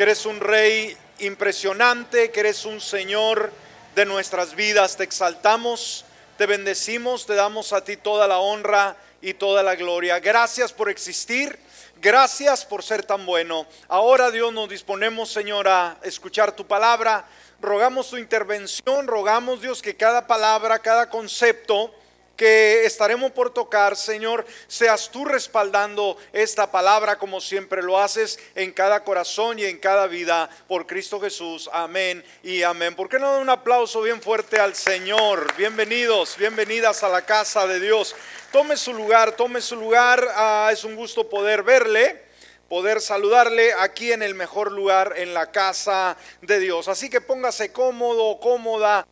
que eres un rey impresionante, que eres un Señor de nuestras vidas. Te exaltamos, te bendecimos, te damos a ti toda la honra y toda la gloria. Gracias por existir. Gracias por ser tan bueno. Ahora Dios nos disponemos, Señor, a escuchar tu palabra. Rogamos tu intervención, rogamos Dios que cada palabra, cada concepto que estaremos por tocar, Señor, seas tú respaldando esta palabra como siempre lo haces en cada corazón y en cada vida por Cristo Jesús. Amén y amén. ¿Por qué no un aplauso bien fuerte al Señor? Bienvenidos, bienvenidas a la casa de Dios. Tome su lugar, tome su lugar. Ah, es un gusto poder verle poder saludarle aquí en el mejor lugar, en la casa de Dios. Así que póngase cómodo, cómoda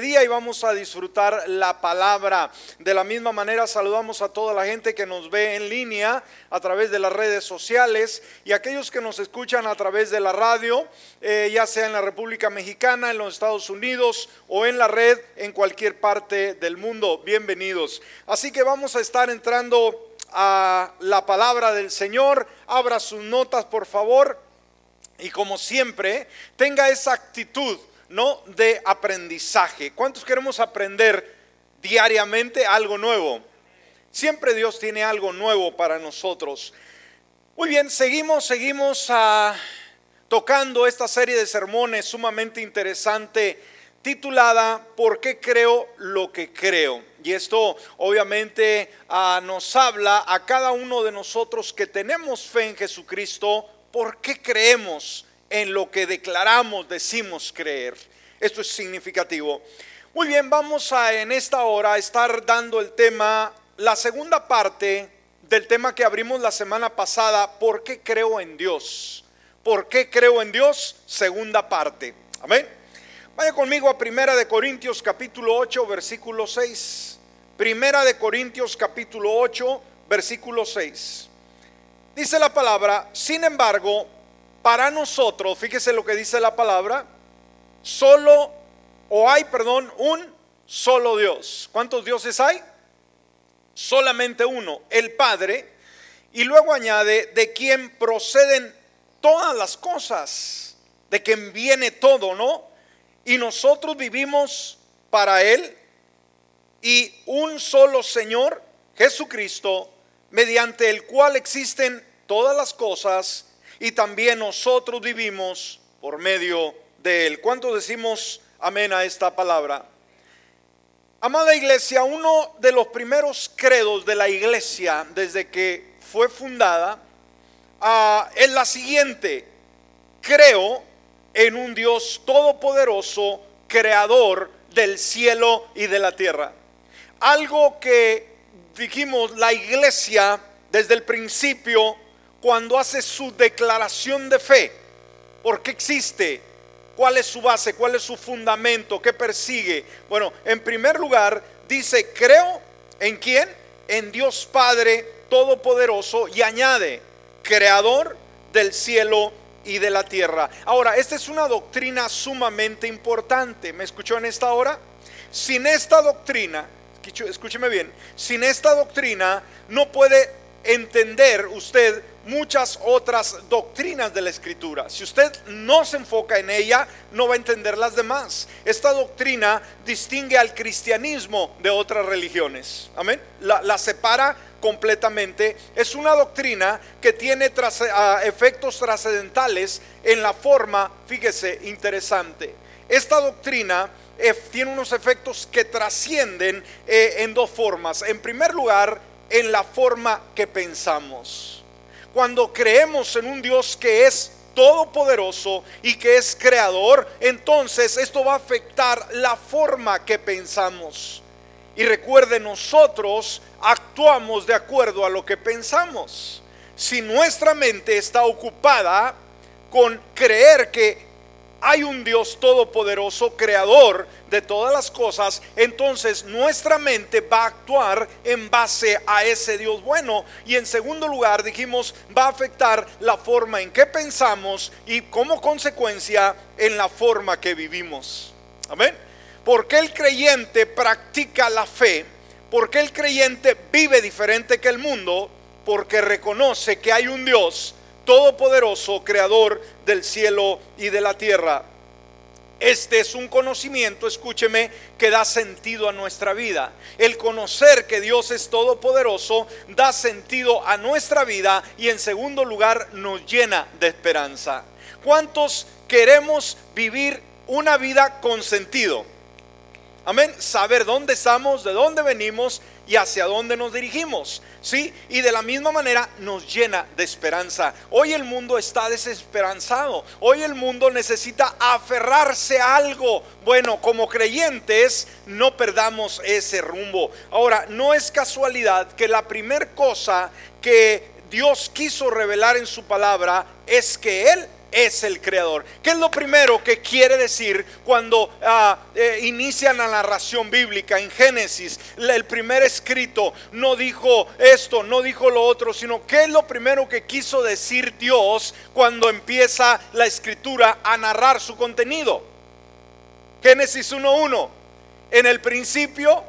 día y vamos a disfrutar la palabra. De la misma manera saludamos a toda la gente que nos ve en línea a través de las redes sociales y aquellos que nos escuchan a través de la radio, eh, ya sea en la República Mexicana, en los Estados Unidos o en la red en cualquier parte del mundo. Bienvenidos. Así que vamos a estar entrando a la palabra del Señor. Abra sus notas, por favor. Y como siempre, tenga esa actitud no de aprendizaje. ¿Cuántos queremos aprender diariamente algo nuevo? Siempre Dios tiene algo nuevo para nosotros. Muy bien, seguimos, seguimos ah, tocando esta serie de sermones sumamente interesante titulada ¿Por qué creo lo que creo? Y esto obviamente ah, nos habla a cada uno de nosotros que tenemos fe en Jesucristo, ¿por qué creemos? En lo que declaramos, decimos creer. Esto es significativo. Muy bien, vamos a en esta hora estar dando el tema, la segunda parte del tema que abrimos la semana pasada, ¿por qué creo en Dios? ¿Por qué creo en Dios? Segunda parte. Amén. Vaya conmigo a Primera de Corintios capítulo 8, versículo 6. Primera de Corintios capítulo 8, versículo 6. Dice la palabra, sin embargo, para nosotros, fíjese lo que dice la palabra, solo, o hay, perdón, un solo Dios. ¿Cuántos dioses hay? Solamente uno, el Padre. Y luego añade, de quien proceden todas las cosas, de quien viene todo, ¿no? Y nosotros vivimos para Él y un solo Señor, Jesucristo, mediante el cual existen todas las cosas y también nosotros vivimos por medio de Él. ¿Cuántos decimos amén a esta palabra? Amada iglesia, uno de los primeros credos de la iglesia desde que fue fundada ah, es la siguiente. Creo en un Dios todopoderoso, creador del cielo y de la tierra. Algo que dijimos la iglesia desde el principio cuando hace su declaración de fe. ¿Por qué existe? ¿Cuál es su base? ¿Cuál es su fundamento? ¿Qué persigue? Bueno, en primer lugar, dice, creo en quién? En Dios Padre Todopoderoso y añade, creador del cielo y de la tierra. Ahora, esta es una doctrina sumamente importante. ¿Me escuchó en esta hora? Sin esta doctrina, escúcheme bien, sin esta doctrina no puede entender usted muchas otras doctrinas de la escritura. Si usted no se enfoca en ella, no va a entender las demás. Esta doctrina distingue al cristianismo de otras religiones. Amén. La, separa completamente. Es una doctrina que tiene efectos trascendentales en la forma, fíjese, interesante. Esta doctrina tiene unos efectos que trascienden eh, en dos formas. En primer lugar, en la forma que pensamos cuando creemos en un Dios que es todopoderoso y que es creador, entonces esto va a afectar la forma que pensamos. Y recuerde, nosotros actuamos de acuerdo a lo que pensamos. Si nuestra mente está ocupada con creer que hay un Dios todopoderoso, creador de todas las cosas, entonces nuestra mente va a actuar en base a ese Dios bueno. Y en segundo lugar, dijimos, va a afectar la forma en que pensamos y como consecuencia en la forma que vivimos. Amén. Porque el creyente practica la fe, porque el creyente vive diferente que el mundo, porque reconoce que hay un Dios todopoderoso, creador del cielo y de la tierra. Este es un conocimiento, escúcheme, que da sentido a nuestra vida. El conocer que Dios es todopoderoso da sentido a nuestra vida y en segundo lugar nos llena de esperanza. ¿Cuántos queremos vivir una vida con sentido? Amén. Saber dónde estamos, de dónde venimos y hacia dónde nos dirigimos. ¿Sí? Y de la misma manera nos llena de esperanza. Hoy el mundo está desesperanzado. Hoy el mundo necesita aferrarse a algo. Bueno, como creyentes no perdamos ese rumbo. Ahora, no es casualidad que la primer cosa que Dios quiso revelar en su palabra es que Él es el creador. ¿Qué es lo primero que quiere decir cuando eh, inician la narración bíblica en Génesis? El primer escrito no dijo esto, no dijo lo otro, sino qué es lo primero que quiso decir Dios cuando empieza la escritura a narrar su contenido. Génesis 1.1. En el principio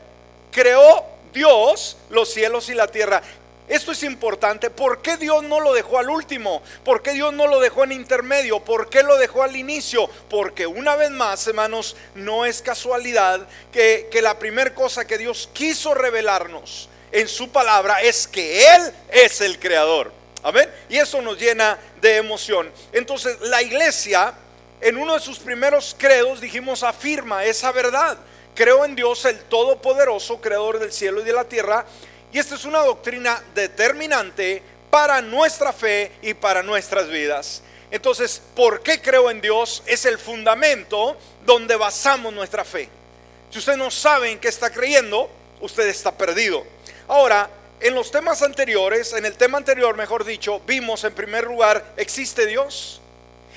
creó Dios los cielos y la tierra. Esto es importante. ¿Por qué Dios no lo dejó al último? ¿Por qué Dios no lo dejó en intermedio? ¿Por qué lo dejó al inicio? Porque una vez más, hermanos, no es casualidad que, la primera cosa que Dios quiso revelarnos en su palabra es que Él es el creador. Amén. Y eso nos llena de emoción. Entonces, la iglesia, en uno de sus primeros credos, dijimos, afirma esa verdad. Creo en Dios, el Todopoderoso, creador del cielo y de la tierra y esta es una doctrina determinante para nuestra fe y para nuestras vidas. Entonces, ¿por qué creo en Dios? Es el fundamento donde basamos nuestra fe. Si usted no sabe en qué está creyendo, usted está perdido. Ahora, en los temas anteriores, en el tema anterior, mejor dicho, vimos en primer lugar, ¿existe Dios?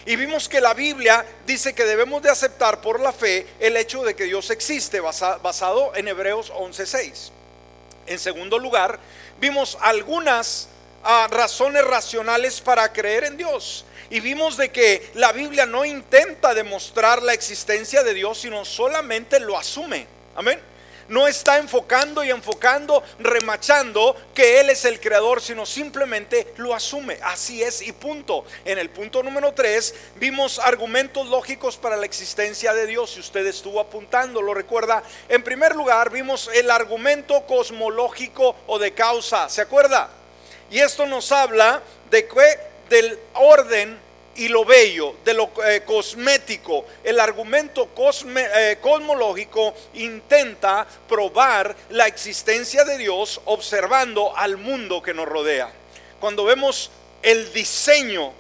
Y vimos que la Biblia dice que debemos de aceptar por la fe el hecho de que Dios existe, basado en Hebreos 11.6. En segundo lugar, vimos algunas ah, razones racionales para creer en Dios. Y vimos de que la Biblia no intenta demostrar la existencia de Dios, sino solamente lo asume. Amén no está enfocando y enfocando, remachando que Él es el creador, sino simplemente lo asume. Así es y punto. En el punto número 3 vimos argumentos lógicos para la existencia de Dios. Si usted estuvo apuntando, lo recuerda. En primer lugar, vimos el argumento cosmológico o de causa. ¿Se acuerda? Y esto nos habla de que del orden y lo bello, de lo eh, cosmético. El argumento eh, cosmológico intenta probar la existencia de Dios observando al mundo que nos rodea. Cuando vemos el diseño,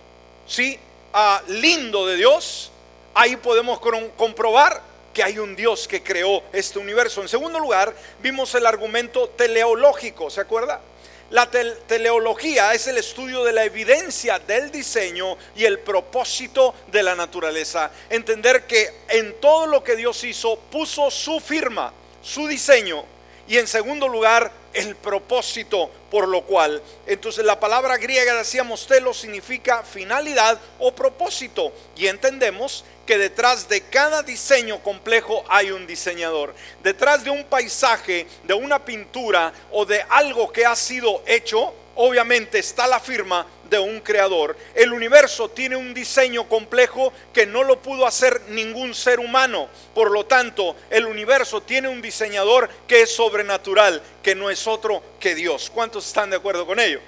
¿sí? Ah, lindo de Dios, ahí podemos comprobar que hay un Dios que creó este universo. En segundo lugar, vimos el argumento teleológico, ¿se acuerda? La teleología es el estudio de la evidencia del diseño y el propósito de la naturaleza. Entender que en todo lo que Dios hizo puso su firma, su diseño y en segundo lugar el propósito por lo cual. Entonces la palabra griega decíamos telo significa finalidad o propósito y entendemos que detrás de cada diseño complejo hay un diseñador. Detrás de un paisaje, de una pintura o de algo que ha sido hecho, obviamente está la firma de un creador. El universo tiene un diseño complejo que no lo pudo hacer ningún ser humano. Por lo tanto, el universo tiene un diseñador que es sobrenatural, que no es otro que Dios. ¿Cuántos están de acuerdo con ello?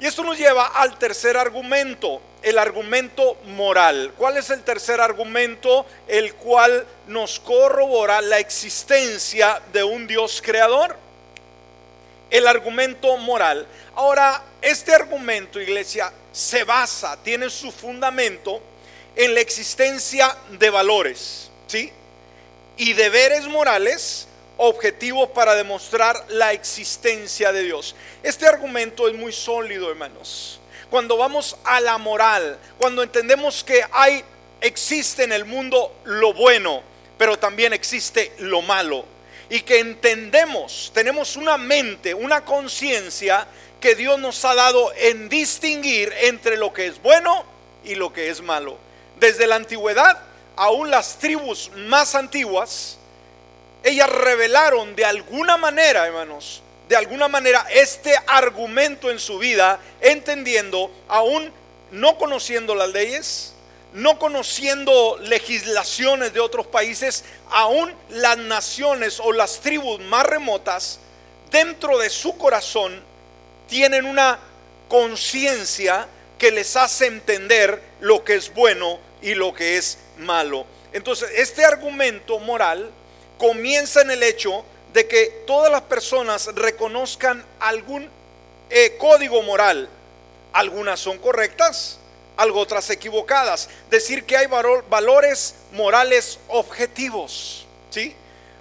Y esto nos lleva al tercer argumento, el argumento moral. ¿Cuál es el tercer argumento? El cual nos corrobora la existencia de un Dios creador. El argumento moral. Ahora, este argumento, iglesia, se basa, tiene su fundamento en la existencia de valores, ¿sí? Y deberes morales objetivos para demostrar la existencia de Dios. Este argumento es muy sólido, hermanos. Cuando vamos a la moral, cuando entendemos que hay existe en el mundo lo bueno, pero también existe lo malo y que entendemos, tenemos una mente, una conciencia que Dios nos ha dado en distinguir entre lo que es bueno y lo que es malo. Desde la antigüedad, aún las tribus más antiguas, ellas revelaron de alguna manera, hermanos, de alguna manera este argumento en su vida, entendiendo aún no conociendo las leyes, no conociendo legislaciones de otros países, aún las naciones o las tribus más remotas, dentro de su corazón, tienen una conciencia que les hace entender lo que es bueno y lo que es malo. Entonces, este argumento moral comienza en el hecho de que todas las personas reconozcan algún eh, código moral. Algunas son correctas, otras equivocadas. Decir que hay valores morales objetivos. ¿sí?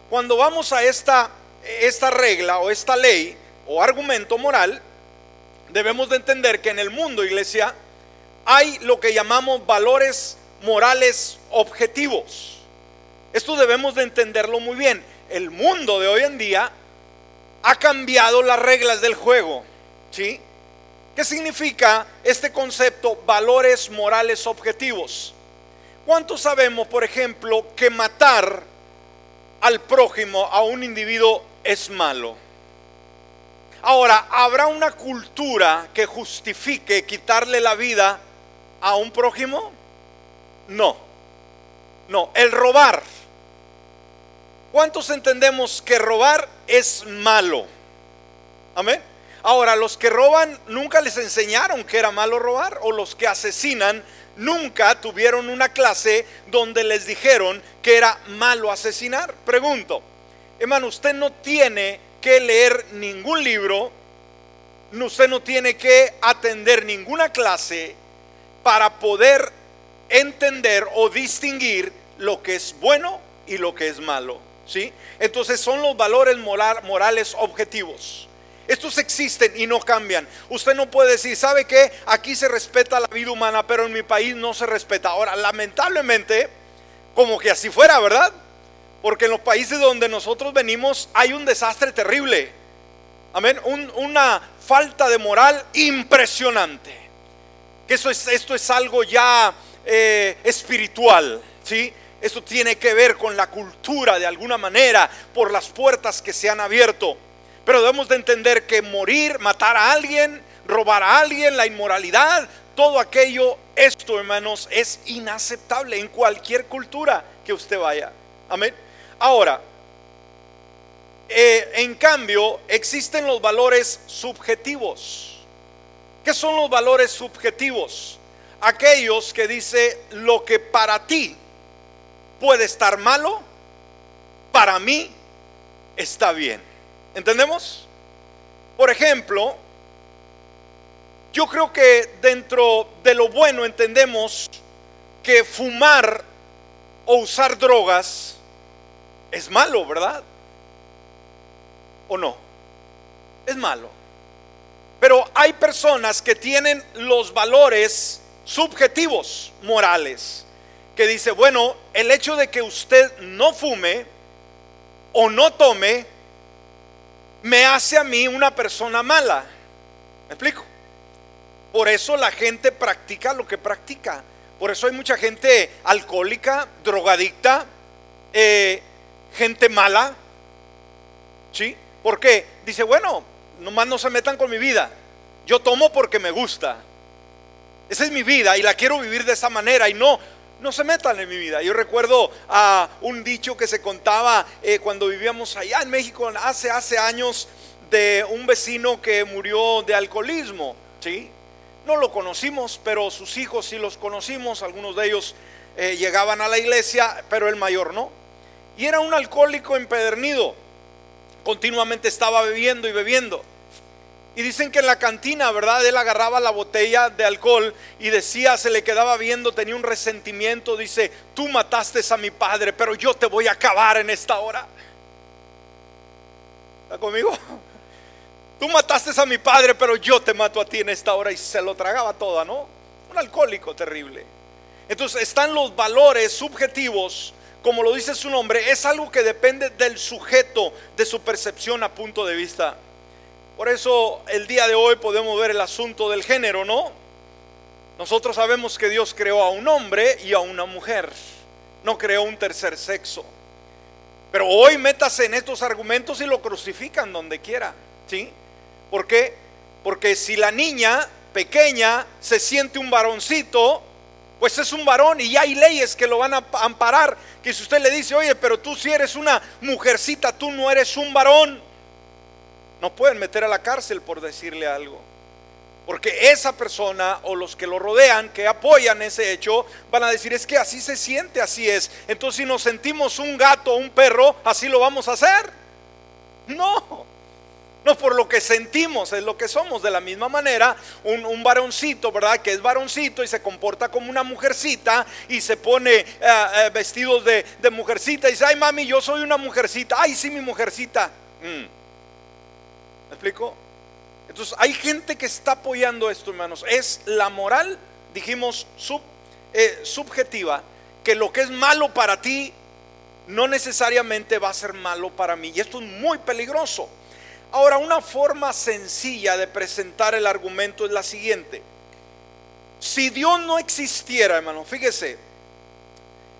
Cuando vamos a esta, esta regla o esta ley o argumento moral, debemos de entender que en el mundo, iglesia, hay lo que llamamos valores morales objetivos. Esto debemos de entenderlo muy bien. El mundo de hoy en día ha cambiado las reglas del juego. ¿Sí? ¿Qué significa este concepto valores morales objetivos? ¿Cuántos sabemos, por ejemplo, que matar al prójimo, a un individuo, es malo? Ahora, ¿habrá una cultura que justifique quitarle la vida a un prójimo? No. No, el robar. ¿Cuántos entendemos que robar es malo? Amén. Ahora, los que roban nunca les enseñaron que era malo robar o los que asesinan nunca tuvieron una clase donde les dijeron que era malo asesinar. Pregunto, hermano, usted no tiene que leer ningún libro, usted no tiene que atender ninguna clase para poder entender o distinguir lo que es bueno y lo que es malo. ¿Sí? Entonces son los valores morales objetivos. Estos existen y no cambian. Usted no puede decir, ¿sabe qué? Aquí se respeta la vida humana, pero en mi país no se respeta. Ahora, lamentablemente, como que así fuera, ¿verdad? Porque en los países donde nosotros venimos hay un desastre terrible. Amén. una falta de moral impresionante. Que eso es, esto es algo ya eh, espiritual, ¿sí? Esto tiene que ver con la cultura de alguna manera, por las puertas que se han abierto. Pero debemos de entender que morir, matar a alguien, robar a alguien, la inmoralidad, todo aquello, esto hermanos, es inaceptable en cualquier cultura que usted vaya. Amén. Ahora, eh, en cambio, existen los valores subjetivos. ¿Qué son los valores subjetivos? aquellos que dice lo que para ti puede estar malo, para mí está bien. ¿Entendemos? Por ejemplo, yo creo que dentro de lo bueno entendemos que fumar o usar drogas es malo, ¿verdad? ¿O no? Es malo. Pero hay personas que tienen los valores subjetivos morales, que dice, bueno, el hecho de que usted no fume o no tome, me hace a mí una persona mala. ¿Me explico? Por eso la gente practica lo que practica. Por eso hay mucha gente alcohólica, drogadicta, eh, gente mala. ¿Sí? ¿Por qué? Dice, bueno, nomás no se metan con mi vida. Yo tomo porque me gusta. Esa es mi vida y la quiero vivir de esa manera y no, no se metan en mi vida. Yo recuerdo a un dicho que se contaba eh, cuando vivíamos allá en México hace, años de un vecino que murió de alcoholismo. ¿sí? No lo conocimos, pero sus hijos sí los conocimos. Algunos de ellos eh, llegaban a la iglesia, pero el mayor no. Y era un alcohólico empedernido. Continuamente estaba bebiendo y bebiendo. Y dicen que en la cantina, ¿verdad? Él agarraba la botella de alcohol y decía, se le quedaba viendo, tenía un resentimiento, dice, tú mataste a mi padre, pero yo te voy a acabar en esta hora. ¿Está conmigo? Tú mataste a mi padre, pero yo te mato a ti en esta hora y se lo tragaba toda, ¿no? Un alcohólico terrible. Entonces están los valores subjetivos, como lo dice su nombre, es algo que depende del sujeto, de su percepción a punto de vista. Por eso el día de hoy podemos ver el asunto del género, ¿no? Nosotros sabemos que Dios creó a un hombre y a una mujer, no creó un tercer sexo. Pero hoy métase en estos argumentos y lo crucifican donde quiera, ¿sí? ¿Por qué? Porque si la niña pequeña se siente un varoncito, pues es un varón y hay leyes que lo van a amparar. Que si usted le dice, oye, pero tú si eres una mujercita, tú no eres un varón, no pueden meter a la cárcel por decirle algo. Porque esa persona o los que lo rodean, que apoyan ese hecho, van a decir, es que así se siente, así es. Entonces si nos sentimos un gato o un perro, así lo vamos a hacer. No, no por lo que sentimos, es lo que somos. De la misma manera, un, varoncito, ¿verdad? Que es varoncito y se comporta como una mujercita y se pone eh, eh, vestidos de, mujercita y dice, ay mami, yo soy una mujercita. Ay, sí, mi mujercita. Mm. ¿Me explico? Entonces hay gente que está apoyando esto, hermanos. Es la moral, dijimos, eh, subjetiva, que lo que es malo para ti no necesariamente va a ser malo para mí. Y esto es muy peligroso. Ahora, una forma sencilla de presentar el argumento es la siguiente. Si Dios no existiera, hermano, fíjese,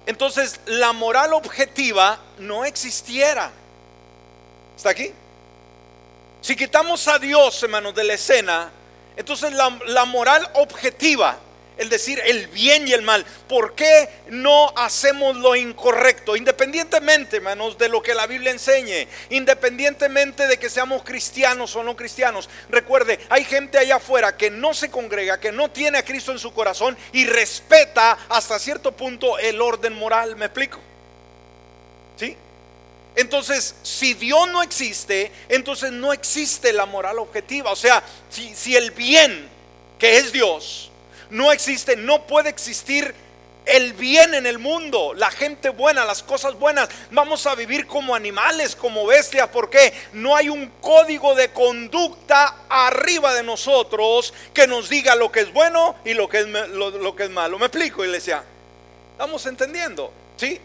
entonces la moral objetiva no existiera. ¿Está aquí? Si quitamos a Dios, hermanos, de la escena, entonces la, moral objetiva, el decir el bien y el mal, ¿por qué no hacemos lo incorrecto? Independientemente, hermanos, de lo que la Biblia enseñe, independientemente de que seamos cristianos o no cristianos. Recuerde, hay gente allá afuera que no se congrega, que no tiene a Cristo en su corazón y respeta hasta cierto punto el orden moral. ¿Me explico? Entonces, si Dios no existe, entonces no existe la moral objetiva. O sea, si, el bien, que es Dios, no existe, no puede existir el bien en el mundo, la gente buena, las cosas buenas. Vamos a vivir como animales, como bestias, porque no hay un código de conducta arriba de nosotros que nos diga lo que es bueno y lo que es, lo que es malo. ¿Me explico, iglesia? ¿Estamos entendiendo? ¿Sí?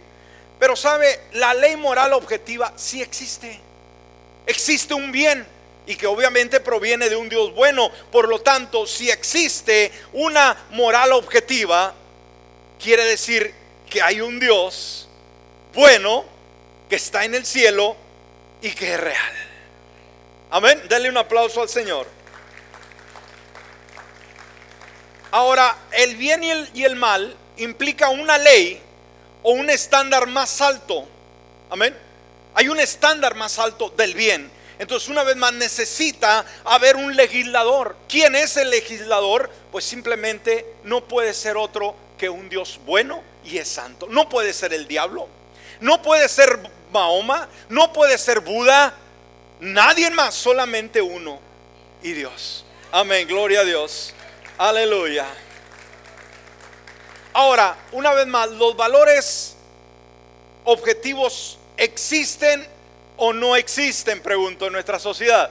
Pero sabe, la ley moral objetiva sí existe. Existe un bien y que obviamente proviene de un Dios bueno. Por lo tanto, si existe una moral objetiva, quiere decir que hay un Dios bueno que está en el cielo y que es real. Amén. Denle un aplauso al Señor. Ahora, el bien y el, y el mal implica una ley o un estándar más alto. Amén. Hay un estándar más alto del bien. Entonces, una vez más, necesita haber un legislador. ¿Quién es el legislador? Pues simplemente no puede ser otro que un Dios bueno y es santo. No puede ser el diablo. No puede ser Mahoma. No puede ser Buda. Nadie más, solamente uno. Y Dios. Amén. Gloria a Dios. Aleluya. Ahora, una vez más, los valores objetivos existen o no existen, pregunto, en nuestra sociedad.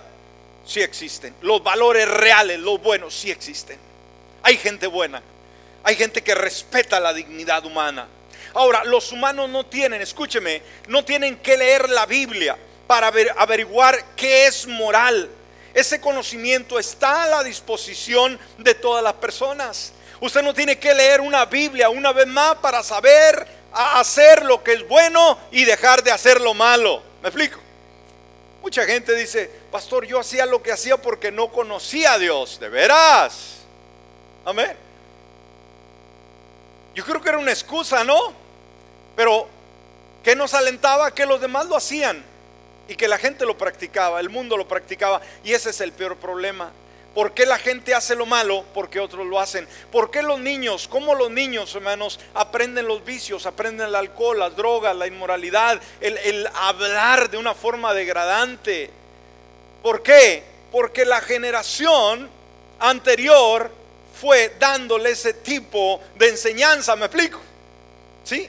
Sí existen. Los valores reales, los buenos, sí existen. Hay gente buena. Hay gente que respeta la dignidad humana. Ahora, los humanos no tienen, escúcheme, no tienen que leer la Biblia para averiguar qué es moral. Ese conocimiento está a la disposición de todas las personas. Usted no tiene que leer una Biblia una vez más para saber hacer lo que es bueno y dejar de hacer lo malo. ¿Me explico? Mucha gente dice, pastor, yo hacía lo que hacía porque no conocía a Dios. De veras. Amén. Yo creo que era una excusa, ¿no? Pero, ¿qué nos alentaba? Que los demás lo hacían y que la gente lo practicaba, el mundo lo practicaba. Y ese es el peor problema. ¿Por qué la gente hace lo malo? Porque otros lo hacen. ¿Por qué los niños, cómo los niños, hermanos, aprenden los vicios, aprenden el alcohol, las drogas, la inmoralidad, el, hablar de una forma degradante? ¿Por qué? Porque la generación anterior fue dándole ese tipo de enseñanza, ¿me explico? ¿Sí?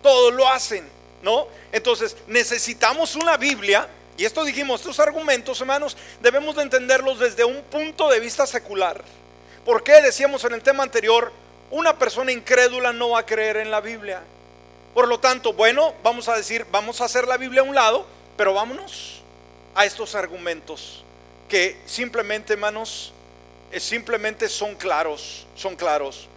Todos lo hacen, ¿no? Entonces necesitamos una Biblia y esto dijimos, estos argumentos, hermanos, debemos de entenderlos desde un punto de vista secular. ¿Por qué decíamos en el tema anterior, una persona incrédula no va a creer en la Biblia? Por lo tanto, bueno, vamos a decir, vamos a hacer la Biblia a un lado, pero vámonos a estos argumentos que simplemente, hermanos, eh, simplemente son claros, son claros.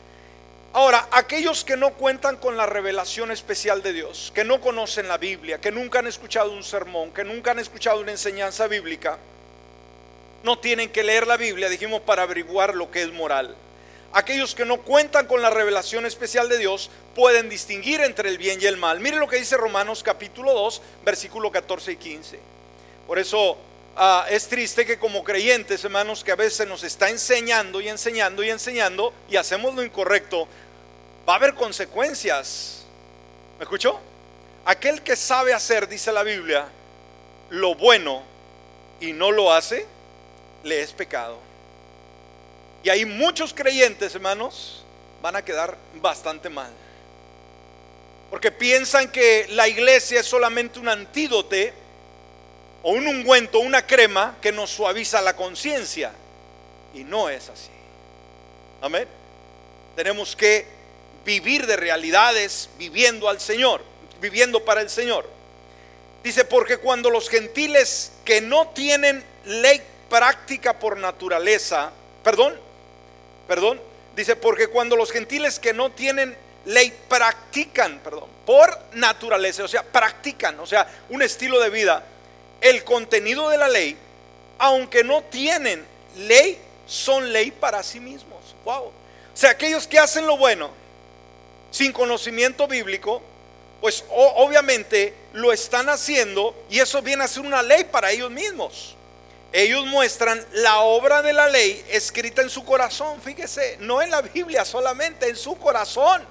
Ahora, aquellos que no cuentan con la revelación especial de Dios, que no conocen la Biblia, que nunca han escuchado un sermón, que nunca han escuchado una enseñanza bíblica, no tienen que leer la Biblia, dijimos, para averiguar lo que es moral. Aquellos que no cuentan con la revelación especial de Dios pueden distinguir entre el bien y el mal. Mire lo que dice Romanos capítulo 2, versículo 14 y 15. Por eso ah, es triste que como creyentes, hermanos, que a veces nos está enseñando y enseñando y enseñando y hacemos lo incorrecto, va a haber consecuencias. ¿Me escuchó? Aquel que sabe hacer, dice la Biblia, lo bueno y no lo hace, le es pecado. Y hay muchos creyentes, hermanos, van a quedar bastante mal. Porque piensan que la iglesia es solamente un antídoto o un ungüento, una crema que nos suaviza la conciencia. Y no es así. Amén. Tenemos que vivir de realidades viviendo al Señor, viviendo para el Señor. Dice, porque cuando los gentiles que no tienen ley práctica por naturaleza, perdón, perdón, dice, porque cuando los gentiles que no tienen ley practican, perdón, por naturaleza, o sea, practican, o sea, un estilo de vida, el contenido de la ley, aunque no tienen ley, son ley para sí mismos. Wow. O sea, aquellos que hacen lo bueno sin conocimiento bíblico, pues obviamente lo están haciendo y eso viene a ser una ley para ellos mismos ellos muestran la obra de la ley escrita en su corazón, fíjese, no en la Biblia solamente, en su corazón.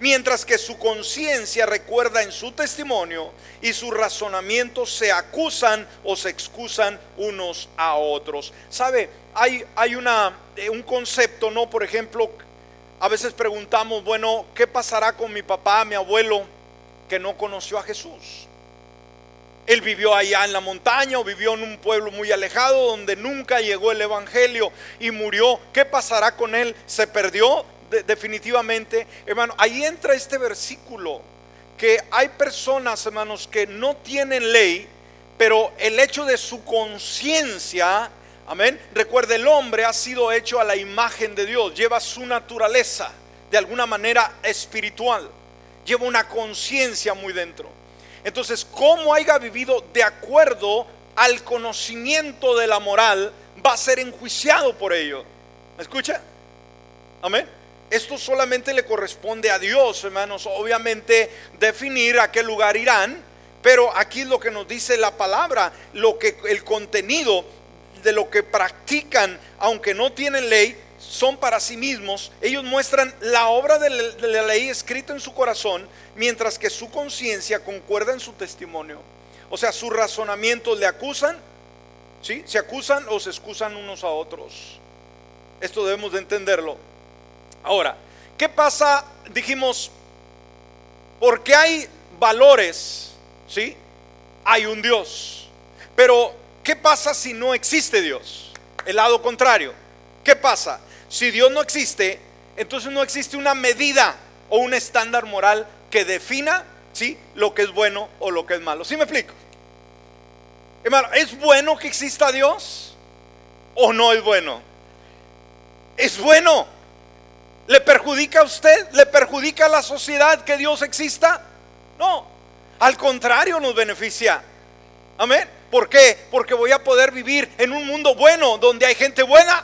Mientras que su conciencia recuerda en su testimonio y sus razonamientos se acusan o se excusan unos a otros. ¿Sabe? Hay, hay una, eh, un concepto, ¿no? Por ejemplo, a veces preguntamos, bueno, ¿qué pasará con mi papá, mi abuelo, que no conoció a Jesús? Él vivió allá en la montaña o vivió en un pueblo muy alejado donde nunca llegó el Evangelio y murió. ¿Qué pasará con él? ¿Se perdió? Definitivamente. Hermano, ahí entra este versículo que hay personas, hermanos, que no tienen ley, pero el hecho de su conciencia, amén, recuerde, el hombre ha sido hecho a la imagen de Dios, lleva su naturaleza de alguna manera espiritual, lleva una conciencia muy dentro. Entonces, como haya vivido de acuerdo al conocimiento de la moral, va a ser enjuiciado por ello. ¿Me escucha? Amén. Esto solamente le corresponde a Dios, hermanos. Obviamente definir a qué lugar irán, pero aquí lo que nos dice la palabra, lo que el contenido de lo que practican, aunque no tienen ley, son para sí mismos, ellos muestran la obra de la, ley escrita en su corazón, mientras que su conciencia concuerda en su testimonio. O sea, sus razonamientos le acusan, ¿sí? Se acusan o se excusan unos a otros. Esto debemos de entenderlo. Ahora, ¿qué pasa? Dijimos, porque hay valores, ¿sí? Hay un Dios. Pero, ¿qué pasa si no existe Dios? El lado contrario. ¿Qué pasa? Si Dios no existe, entonces no existe una medida o un estándar moral que defina ¿sí? lo que es bueno o lo que es malo. ¿Sí me explico? Hermano, ¿es bueno que exista Dios o no es bueno? Es bueno. ¿Le perjudica a usted? ¿Le perjudica a la sociedad que Dios exista? No. Al contrario, nos beneficia. Amén. ¿Por qué? Porque voy a poder vivir en un mundo bueno donde hay gente buena.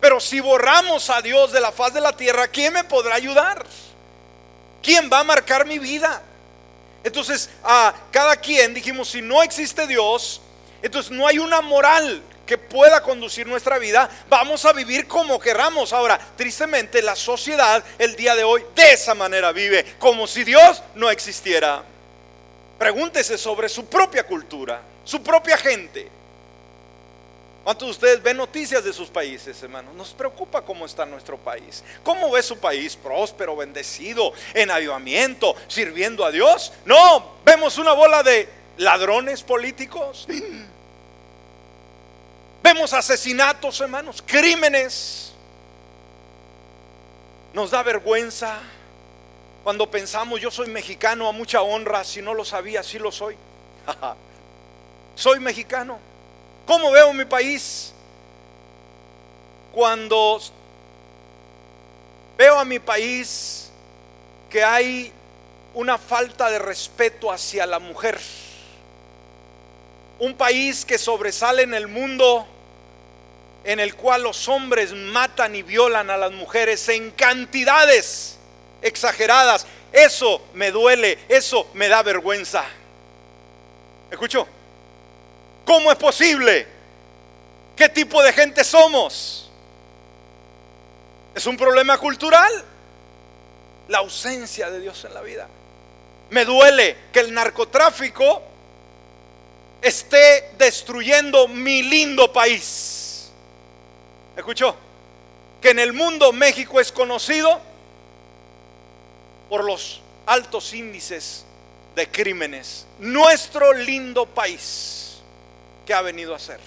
Pero si borramos a Dios de la faz de la tierra, ¿quién me podrá ayudar? ¿Quién va a marcar mi vida? Entonces, a cada quien dijimos, si no existe Dios, entonces no hay una moral que pueda conducir nuestra vida, vamos a vivir como querramos. Ahora, tristemente, la sociedad el día de hoy de esa manera vive, como si Dios no existiera. Pregúntese sobre su propia cultura, su propia gente. ¿Cuántos de ustedes ven noticias de sus países, hermanos? Nos preocupa cómo está nuestro país. ¿Cómo ve su país próspero, bendecido, en avivamiento, sirviendo a Dios? No, vemos una bola de ladrones políticos. Vemos asesinatos, hermanos, crímenes. Nos da vergüenza cuando pensamos, yo soy mexicano a mucha honra, si no lo sabía, sí lo soy. soy mexicano. ¿Cómo veo mi país? Cuando veo a mi país que hay una falta de respeto hacia la mujer. un país que sobresale en el mundo, en el cual los hombres matan y violan a las mujeres en cantidades exageradas. Eso me duele, eso me da vergüenza. ¿Escuchó? ¿Cómo es posible? ¿Qué tipo de gente somos? ¿Es un problema cultural? La ausencia de Dios en la vida. Me duele que el narcotráfico esté destruyendo mi lindo país. ¿Escuchó? Que en el mundo México es conocido por los altos índices de crímenes. Nuestro lindo país que ha venido a ser.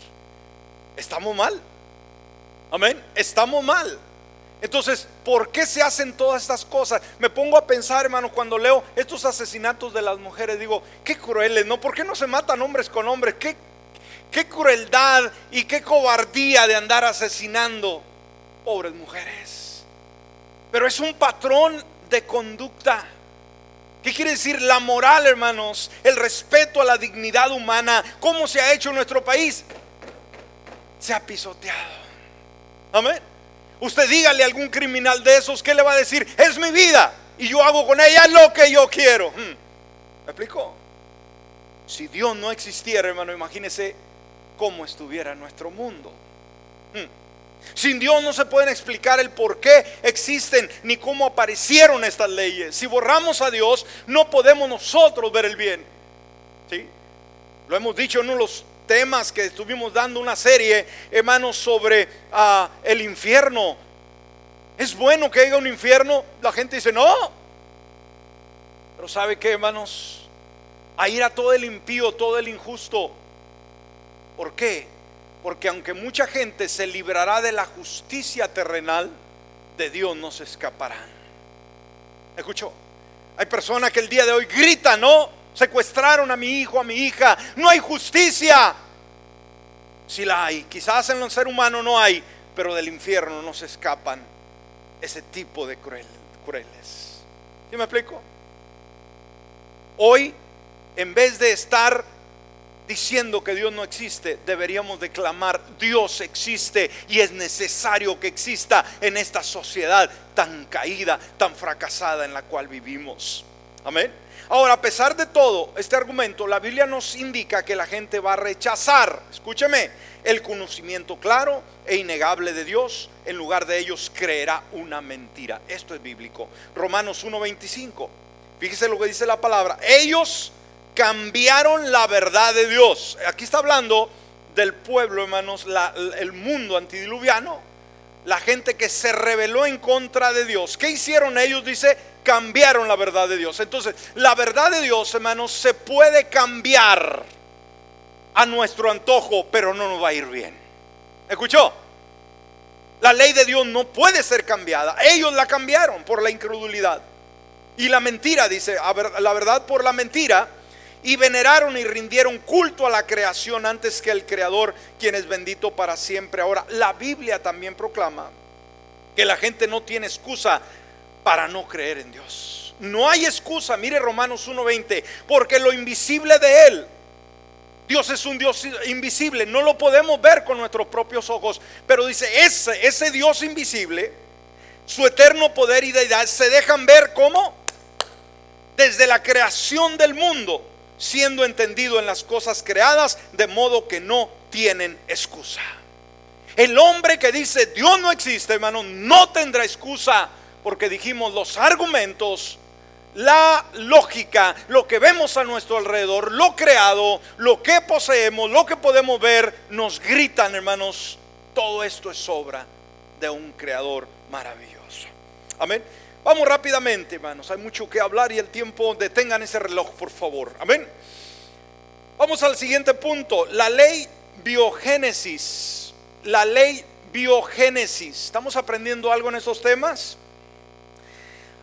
Estamos mal. Amén. Estamos mal. Entonces, ¿por qué se hacen todas estas cosas? Me pongo a pensar, hermano, cuando leo estos asesinatos de las mujeres, digo, qué crueles, ¿no? ¿Por qué no se matan hombres con hombres? ¿Qué, qué crueldad y qué cobardía de andar asesinando pobres mujeres. Pero es un patrón de conducta. ¿Qué quiere decir la moral, hermanos? El respeto a la dignidad humana. ¿Cómo se ha hecho en nuestro país? Se ha pisoteado. Amén. Usted dígale a algún criminal de esos, ¿qué le va a decir? Es mi vida y yo hago con ella lo que yo quiero. Hmm. ¿Me explicó? Si Dios no existiera, hermano, imagínese cómo estuviera nuestro mundo. Hmm. Sin Dios no se pueden explicar el por qué existen ni cómo aparecieron estas leyes. Si borramos a Dios, no podemos nosotros ver el bien. ¿Sí? Lo hemos dicho en uno de los temas que estuvimos dando una serie, hermanos, sobre ah, el infierno. ¿Es bueno que haya un infierno? La gente dice, no. Pero ¿sabe qué, hermanos? Ahí irá todo el impío, todo el injusto. ¿Por qué? Porque aunque mucha gente se librará de la justicia terrenal, de Dios no se escaparán. ¿Escuchó? Hay personas que el día de hoy gritan, no, secuestraron a mi hijo, a mi hija, no hay justicia. Si la hay, quizás en el ser humano no hay, pero del infierno no se escapan ese tipo de cruel, crueles. ¿Sí me explico? Hoy, en vez de estar diciendo que Dios no existe, deberíamos declamar Dios existe y es necesario que exista en esta sociedad tan caída, tan fracasada en la cual vivimos. Amén. Ahora, a pesar de todo este argumento, la Biblia nos indica que la gente va a rechazar, escúcheme, el conocimiento claro e innegable de Dios. En lugar de ellos creerá una mentira. Esto es bíblico. Romanos 1.25. Fíjese lo que dice la palabra. Ellos cambiaron la verdad de Dios. Aquí está hablando del pueblo, hermanos, el mundo antidiluviano. La gente que se rebeló en contra de Dios. ¿Qué hicieron ellos? Dice, cambiaron la verdad de Dios. Entonces, la verdad de Dios, hermanos, se puede cambiar a nuestro antojo, pero no nos va a ir bien. ¿Escuchó? La ley de Dios no puede ser cambiada. Ellos la cambiaron por la incredulidad. Y la mentira, dice, la verdad por la mentira. Y veneraron y rindieron culto a la creación antes que el Creador, quien es bendito para siempre. Ahora, la Biblia también proclama que la gente no tiene excusa para no creer en Dios. No hay excusa, mire Romanos 1.20, porque lo invisible de Él, Dios es un Dios invisible, no lo podemos ver con nuestros propios ojos, pero dice, ese, Dios invisible, su eterno poder y deidad se dejan ver como desde la creación del mundo, siendo entendido en las cosas creadas, de modo que no tienen excusa. El hombre que dice Dios no existe, hermano, no tendrá excusa porque dijimos los argumentos, la lógica, lo que vemos a nuestro alrededor, lo creado, lo que poseemos, lo que podemos ver, nos gritan, hermanos, todo esto es obra de un creador maravilloso. Amén. Vamos rápidamente, hermanos. Hay mucho que hablar y el tiempo, detengan ese reloj, por favor. Amén. Vamos al siguiente punto. La ley biogénesis. La ley biogénesis. ¿Estamos aprendiendo algo en estos temas?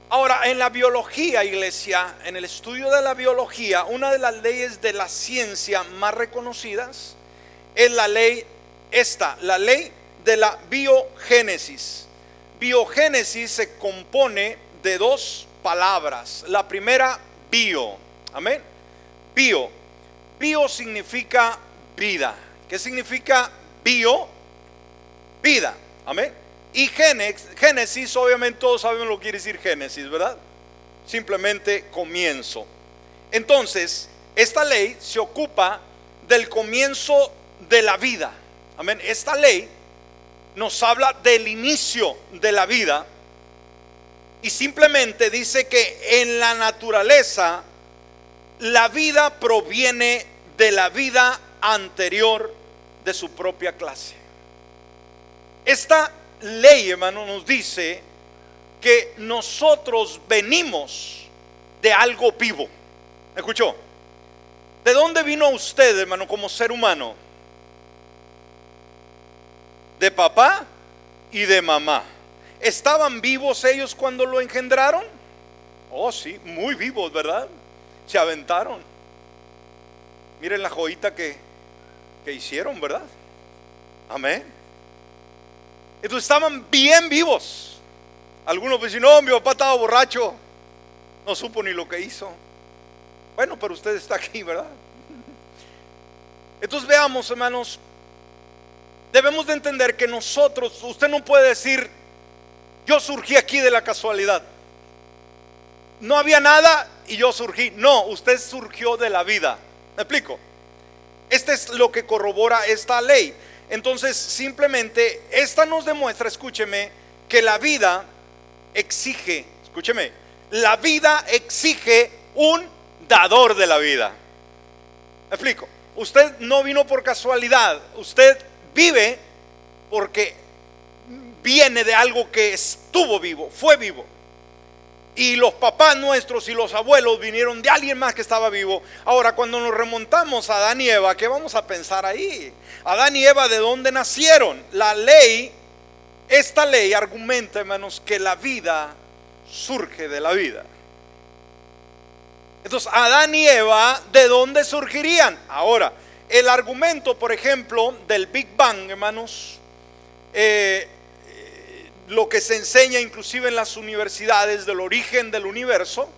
Ahora, en la biología, iglesia, en el estudio de la biología, una de las leyes de la ciencia más reconocidas es la ley esta, la ley de la biogénesis. Biogénesis se compone de dos palabras. La primera, bio. Amén. Bio. Bio significa vida. ¿Qué significa bio? Vida. Amén. Y Génesis, obviamente todos sabemos lo que quiere decir Génesis, ¿verdad? Simplemente comienzo. Entonces, esta ley se ocupa del comienzo de la vida. Amén. Esta ley nos habla del inicio de la vida y simplemente dice que en la naturaleza la vida proviene de la vida anterior de su propia clase. Esta ley, hermano, nos dice que nosotros venimos de algo vivo. ¿Me escuchó? ¿De dónde vino usted, hermano, como ser humano? De papá y de mamá. ¿Estaban vivos ellos cuando lo engendraron? Oh, sí, muy vivos, ¿verdad? Se aventaron. Miren la joyita que, que hicieron, ¿verdad? Amén. Entonces estaban bien vivos. Algunos dicen, no, mi papá estaba borracho. No supo ni lo que hizo. Bueno, pero usted está aquí, ¿verdad? Entonces veamos, hermanos, debemos de entender que nosotros, usted no puede decir, yo surgí aquí de la casualidad. No había nada y yo surgí. No, usted surgió de la vida. ¿Me explico? Este es lo que corrobora esta ley. Entonces, simplemente, esta nos demuestra, escúcheme, que la vida exige, escúcheme, la vida exige un dador de la vida. ¿Me explico? Usted no vino por casualidad, usted vive porque viene de algo que estuvo vivo, fue vivo. Y los papás nuestros y los abuelos vinieron de alguien más que estaba vivo. Ahora, cuando nos remontamos a Adán y Eva, ¿qué vamos a pensar ahí? Adán y Eva, ¿de dónde nacieron? La ley, esta ley argumenta, hermanos, que la vida surge de la vida. Entonces, Adán y Eva, ¿de dónde surgirían? Ahora, el argumento, por ejemplo, del Big Bang, hermanos, eh, lo que se enseña inclusive en las universidades del origen del universo,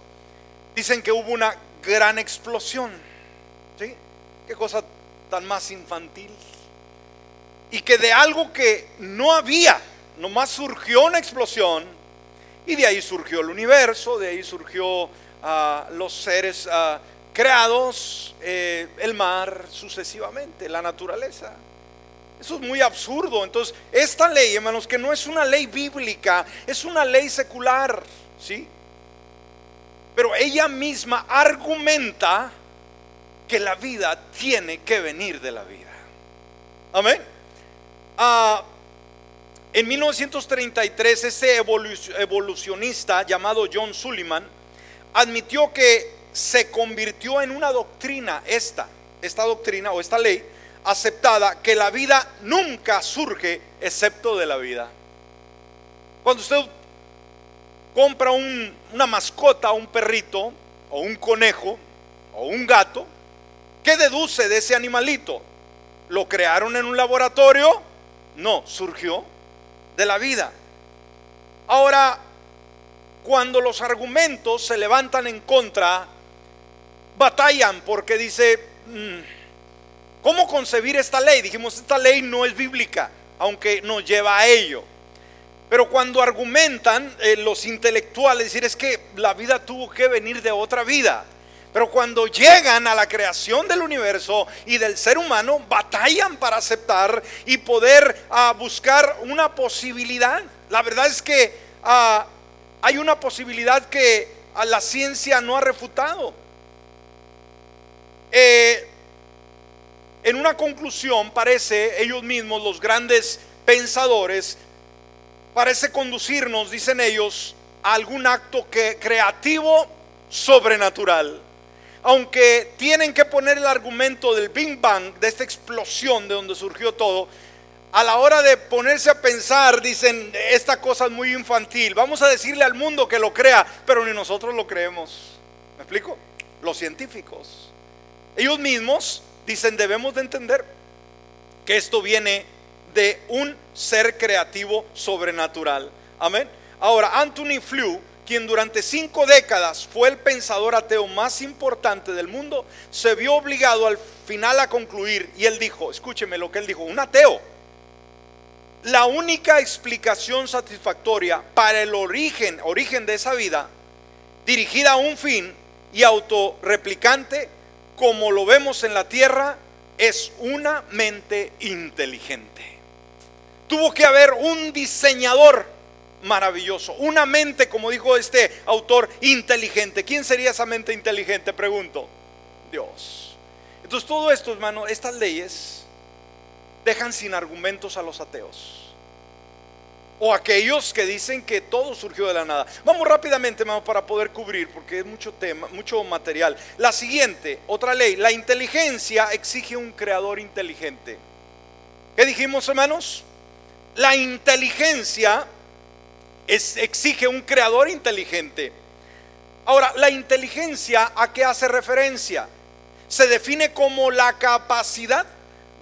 dicen que hubo una gran explosión. ¿Sí? Qué cosa tan más infantil. Y que de algo que no había, nomás surgió una explosión y de ahí surgió el universo, de ahí surgió ah, los seres ah, creados, eh, el mar, sucesivamente, la naturaleza. Eso es muy absurdo. Entonces, esta ley, hermanos, que no es una ley bíblica, es una ley secular, ¿sí? Pero ella misma argumenta que la vida tiene que venir de la vida. Amén. Ah, en 1933, ese evolucionista llamado John Sullivan admitió que se convirtió en una doctrina, esta, esta doctrina o esta ley, aceptada que la vida nunca surge excepto de la vida. Cuando usted compra una mascota, un perrito, o un conejo, o un gato, ¿qué deduce de ese animalito? ¿Lo crearon en un laboratorio? No, surgió de la vida. Ahora, cuando los argumentos se levantan en contra, batallan porque dice, mm, ¿Cómo concebir esta ley? Dijimos, esta ley no es bíblica, aunque nos lleva a ello. Pero cuando argumentan eh, los intelectuales, decir es que la vida tuvo que venir de otra vida. Pero cuando llegan a la creación del universo y del ser humano, batallan para aceptar y poder ah, buscar una posibilidad. La verdad es que ah, hay una posibilidad que a la ciencia no ha refutado. Eh, en una conclusión parece, ellos mismos, los grandes pensadores, parece conducirnos, dicen ellos, a algún acto que, creativo sobrenatural. Aunque tienen que poner el argumento del Big Bang, de esta explosión de donde surgió todo, a la hora de ponerse a pensar, dicen, esta cosa es muy infantil, vamos a decirle al mundo que lo crea, pero ni nosotros lo creemos. ¿Me explico? Los científicos. Ellos mismos dicen, debemos de entender que esto viene de un ser creativo sobrenatural. Amén. Ahora, Anthony Flew, quien durante cinco décadas fue el pensador ateo más importante del mundo, se vio obligado al final a concluir, y él dijo, escúcheme lo que él dijo, un ateo. La única explicación satisfactoria para el origen, origen de esa vida, dirigida a un fin y autorreplicante, como lo vemos en la tierra, es una mente inteligente. Tuvo que haber un diseñador maravilloso. Una mente, como dijo este autor, inteligente. ¿Quién sería esa mente inteligente? Pregunto. Dios. Entonces todo esto, hermano, estas leyes dejan sin argumentos a los ateos. O aquellos que dicen que todo surgió de la nada. Vamos rápidamente, hermano, para poder cubrir, porque es mucho tema, mucho material. La siguiente, otra ley. La inteligencia exige un creador inteligente. ¿Qué dijimos, hermanos? La inteligencia exige un creador inteligente. Ahora, la inteligencia a qué hace referencia? Se define como la capacidad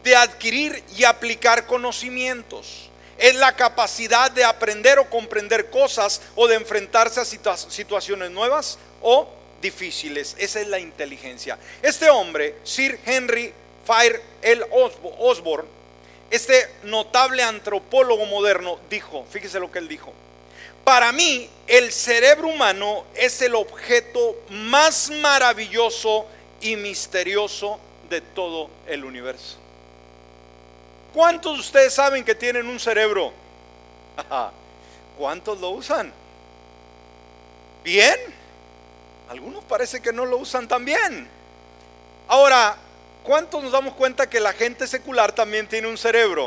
de adquirir y aplicar conocimientos. Es la capacidad de aprender o comprender cosas o de enfrentarse a situaciones nuevas o difíciles. Esa es la inteligencia. Este hombre, Sir Henry Fire L. Osborne, este notable antropólogo moderno, dijo, fíjese lo que él dijo, para mí, el cerebro humano es el objeto más maravilloso y misterioso de todo el universo. ¿Cuántos de ustedes saben que tienen un cerebro? ¿Cuántos lo usan? ¿Bien? Algunos parece que no lo usan tan bien. Ahora, ¿cuántos nos damos cuenta que la gente secular también tiene un cerebro?